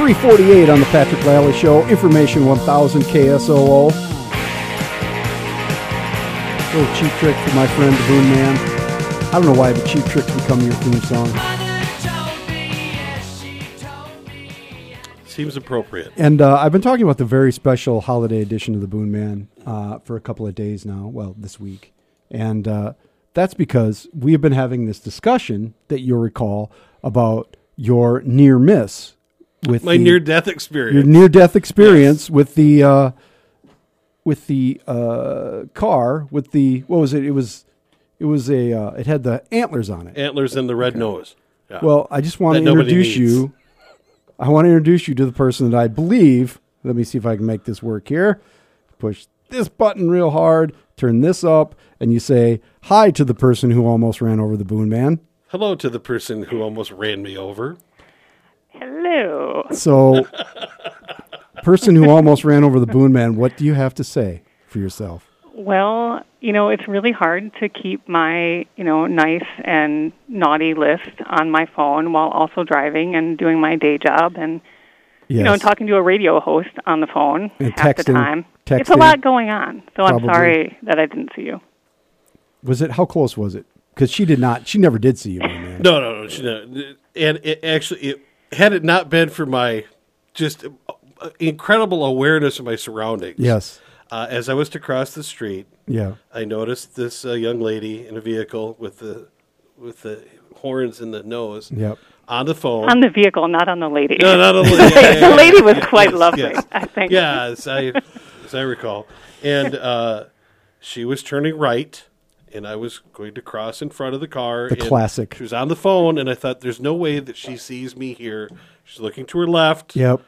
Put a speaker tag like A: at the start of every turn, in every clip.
A: 348 on the Patrick Lalley Show. Information 1000 KSOO. Little cheap trick for my friend the Boon Man. I don't know why the cheap trick become your theme song.
B: Seems appropriate.
A: And uh, I've been talking about the very special holiday edition of the Boon Man uh, for a couple of days now. Well, this week, and uh, that's because we have been having this discussion that you'll recall about your near miss with
B: My
A: the-
B: near death experience.
A: your near death experience with the uh, with the uh, car with the what was it? It was it was a uh, it had the antlers on it.
B: Antlers and the red nose. Yeah.
A: Well, I just want
B: That
A: to introduce you. I want to introduce you to the person that I believe. Let me see if I can make this work here. Push this button real hard, turn this up, and you say hi to the person who almost ran over the Boon Man.
B: Hello to the person who almost ran me over.
C: Hello.
A: So, person who almost ran over the Boon Man, what do you have to say for yourself?
C: Well, you know, it's really hard to keep my, you know, nice and naughty list on my phone while also driving and doing my day job and you know, talking to a radio host on the phone
A: And
C: half the time.
A: texting-
C: time. It's a lot going on. So
A: Probably.
C: I'm sorry that I didn't see you.
A: Was it how close was it? Because she did not. She never did see you,
B: No, no, no. She, no. And it actually, it, had it not been for my just uh, incredible awareness of my surroundings.
A: Yes.
B: Uh, as I was to cross the street,
A: Yeah.
B: I noticed this uh, young lady in a vehicle with the with the horns in the nose
A: Yep.
B: on the phone.
C: On the vehicle, not on the lady.
B: no, not a lady. Yeah, yeah,
C: the
B: yeah.
C: lady was quite
B: Yes,
C: lovely,
B: yes.
C: I think.
B: Yeah, as I as I recall, and uh, she was turning right, and I was going to cross in front of the car.
A: The
B: and
A: classic.
B: She was on the phone, and I thought, "There's no way that she sees me here." She's looking to her left,
A: Yep.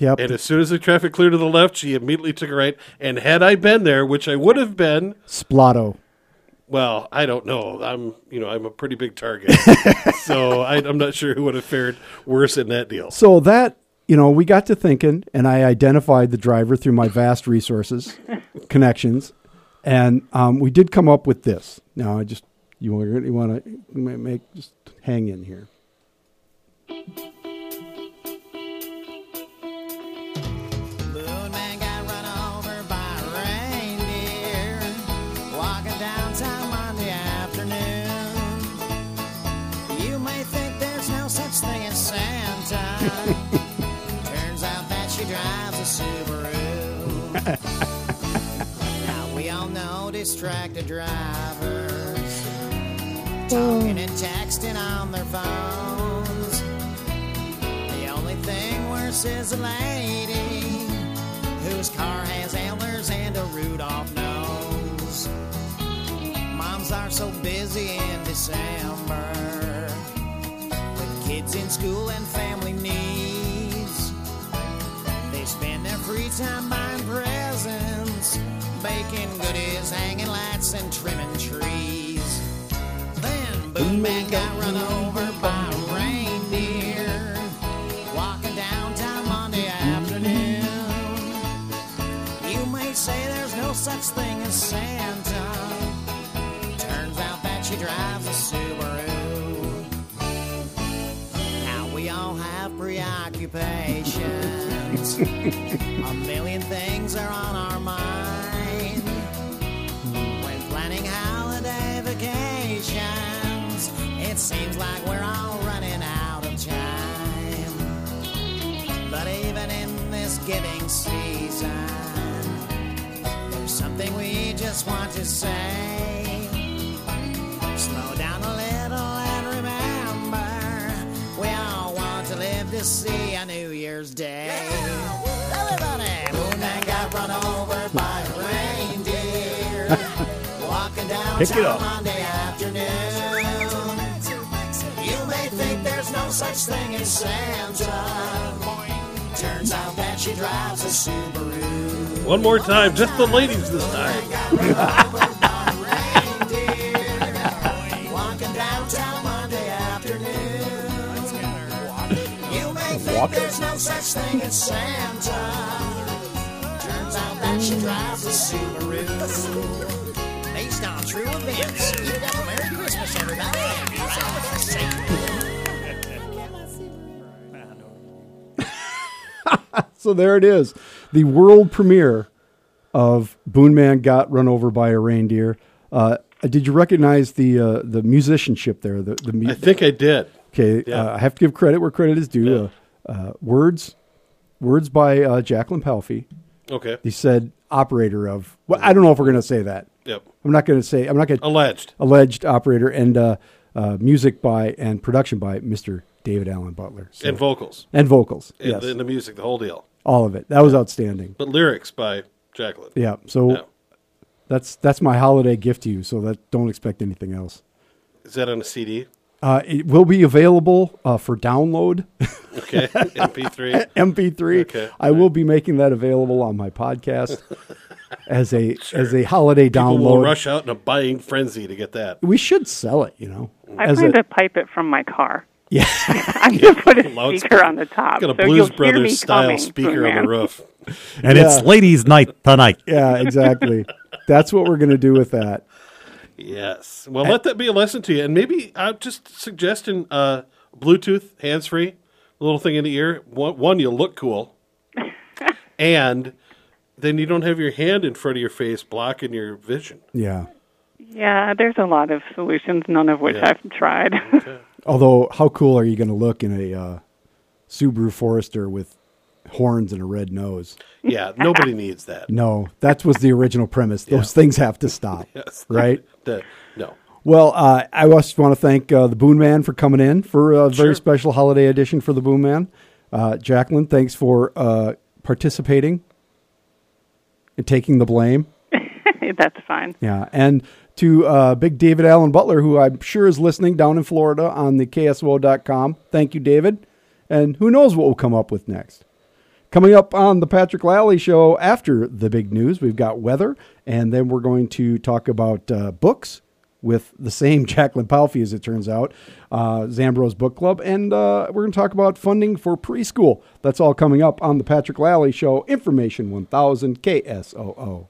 A: Yep.
B: and as soon as the traffic cleared to the left, she immediately took a right. And had I been there, which I would have been,
A: Splotto.
B: well, I don't know. I'm, you know, I'm a pretty big target, so I, I'm not sure who would have fared worse in that deal.
A: So that you know, we got to thinking, and I identified the driver through my vast resources, connections, and um, we did come up with this. Now, I just you want you want to make just hang in here.
D: Boon man got run over by a reindeer walking downtown Monday afternoon. You may think there's no such thing as Santa. Turns out that she drives a Subaru. distracted drivers hmm. talking and texting on their phones. The only thing worse is a lady whose car has antlers and a Rudolph nose. Moms are so busy in December with kids in school and family needs. They spend their free time buying presents, baking goodies, hanging lights, and trimming trees. Then Boon Man got run over by a reindeer walking downtown Monday afternoon. You may say there's no such thing as Santa. Turns out that she drives a Subaru. Now we all have preoccupations. a million things are on our mind. Giving season, there's something we just want to say. Slow down a little and remember, we all want to live to see a New Year's Day. Everybody, Boon Man got run over by a reindeer. Walking down
A: Pick it up.
D: Monday afternoon. You may think there's no such thing as Santa. Turns out that she drives a Subaru.
B: One more time, just the ladies this time.
D: Walking downtown Monday afternoon. You may think there's no such thing as Santa. Turns out that she drives a Subaru. Based on true events. You got a Merry Christmas, everybody.
A: So there it is, the world premiere of Boon Man got run over by a reindeer. Uh, did you recognize the uh, the musicianship there? The, the mu-
B: I think I did.
A: okay,
B: Yeah.
A: uh, I have to give credit where credit is due.
B: Yeah.
A: Uh, uh, words, words by uh, Jacqueline Palfy.
B: Okay.
A: He said operator of. Well, I don't know if we're going to say that.
B: Yep.
A: I'm not going to say. I'm not going
B: Alleged.
A: alleged operator and uh, uh, music by and production by Mr. David Allen Butler So-
B: And vocals.
A: and vocals.
B: And,
A: yes,
B: the, and the music, the whole deal.
A: all of it. That was outstanding.
B: But lyrics by Jacqueline.
A: Yeah. So
B: Yeah.
A: that's that's my holiday gift to you. So that don't expect anything else.
B: Is that on a CD?
A: Uh, it will be available uh, for download,
B: Okay. MP3.
A: MP3.
B: Okay.
A: I will be making that available on my podcast as a as a holiday
B: People will
A: download.
B: rush out in a buying frenzy to get that.
A: We should sell it. You know,
C: I
A: as
C: plan
A: a-
C: to pipe it from my car.
A: Yeah.
C: I'm going to put a
B: Loudspeaker.
C: speaker on the top.
B: Got a
C: so
B: Blues
C: you'll hear me
B: Brothers style
C: coming,
B: speaker on the roof.
E: And
A: Yeah.
E: it's ladies' night tonight.
A: Yeah, exactly. That's what we're going to do with that.
B: Yes. Well, let that be a lesson to you, and maybe I'm just suggesting uh, Bluetooth hands free, little thing in the ear. One, one, you look cool, and then you don't have your hand in front of your face blocking your vision.
A: Yeah.
C: Yeah, there's a lot of solutions, none of which
B: Yeah.
C: I've tried.
A: Although, how cool are you going to look in a uh, Subaru Forester with horns and a red nose?
B: Yeah, nobody needs that.
A: No, that was the original premise. Those
B: Yeah.
A: things have to stop,
B: Yes.
A: right?
B: The- no.
A: Well, uh, I also want to thank uh, the Boon Man for coming in for a very
B: Sure.
A: special holiday edition for the Boon Man. Uh, Jacqueline, thanks for uh, participating and taking the blame.
C: That's fine.
A: Yeah, and to uh, Big David Allen Butler, who I'm sure is listening down in Florida on the KSOO.com. Thank you, David. And who knows what we'll come up with next. Coming up on the Patrick Lalley Show after the big news, we've got weather, and then we're going to talk about uh, books with the same Jacqueline Palfy, as it turns out, uh, Zandbroz Book Club, and uh, we're going to talk about funding for preschool. That's all coming up on the Patrick Lalley Show, Information 1000 KSOO.